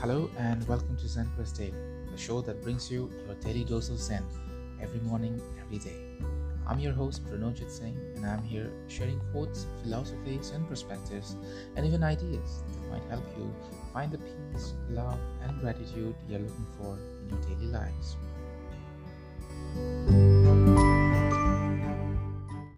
Hello and welcome to Zen Quest Daily, the show that brings you your daily dose of Zen every morning, every day. I'm your host Pranojit Singh, and I'm here sharing quotes, philosophies, and perspectives, and even ideas that might help you find the peace, love, and gratitude you're looking for in your daily life.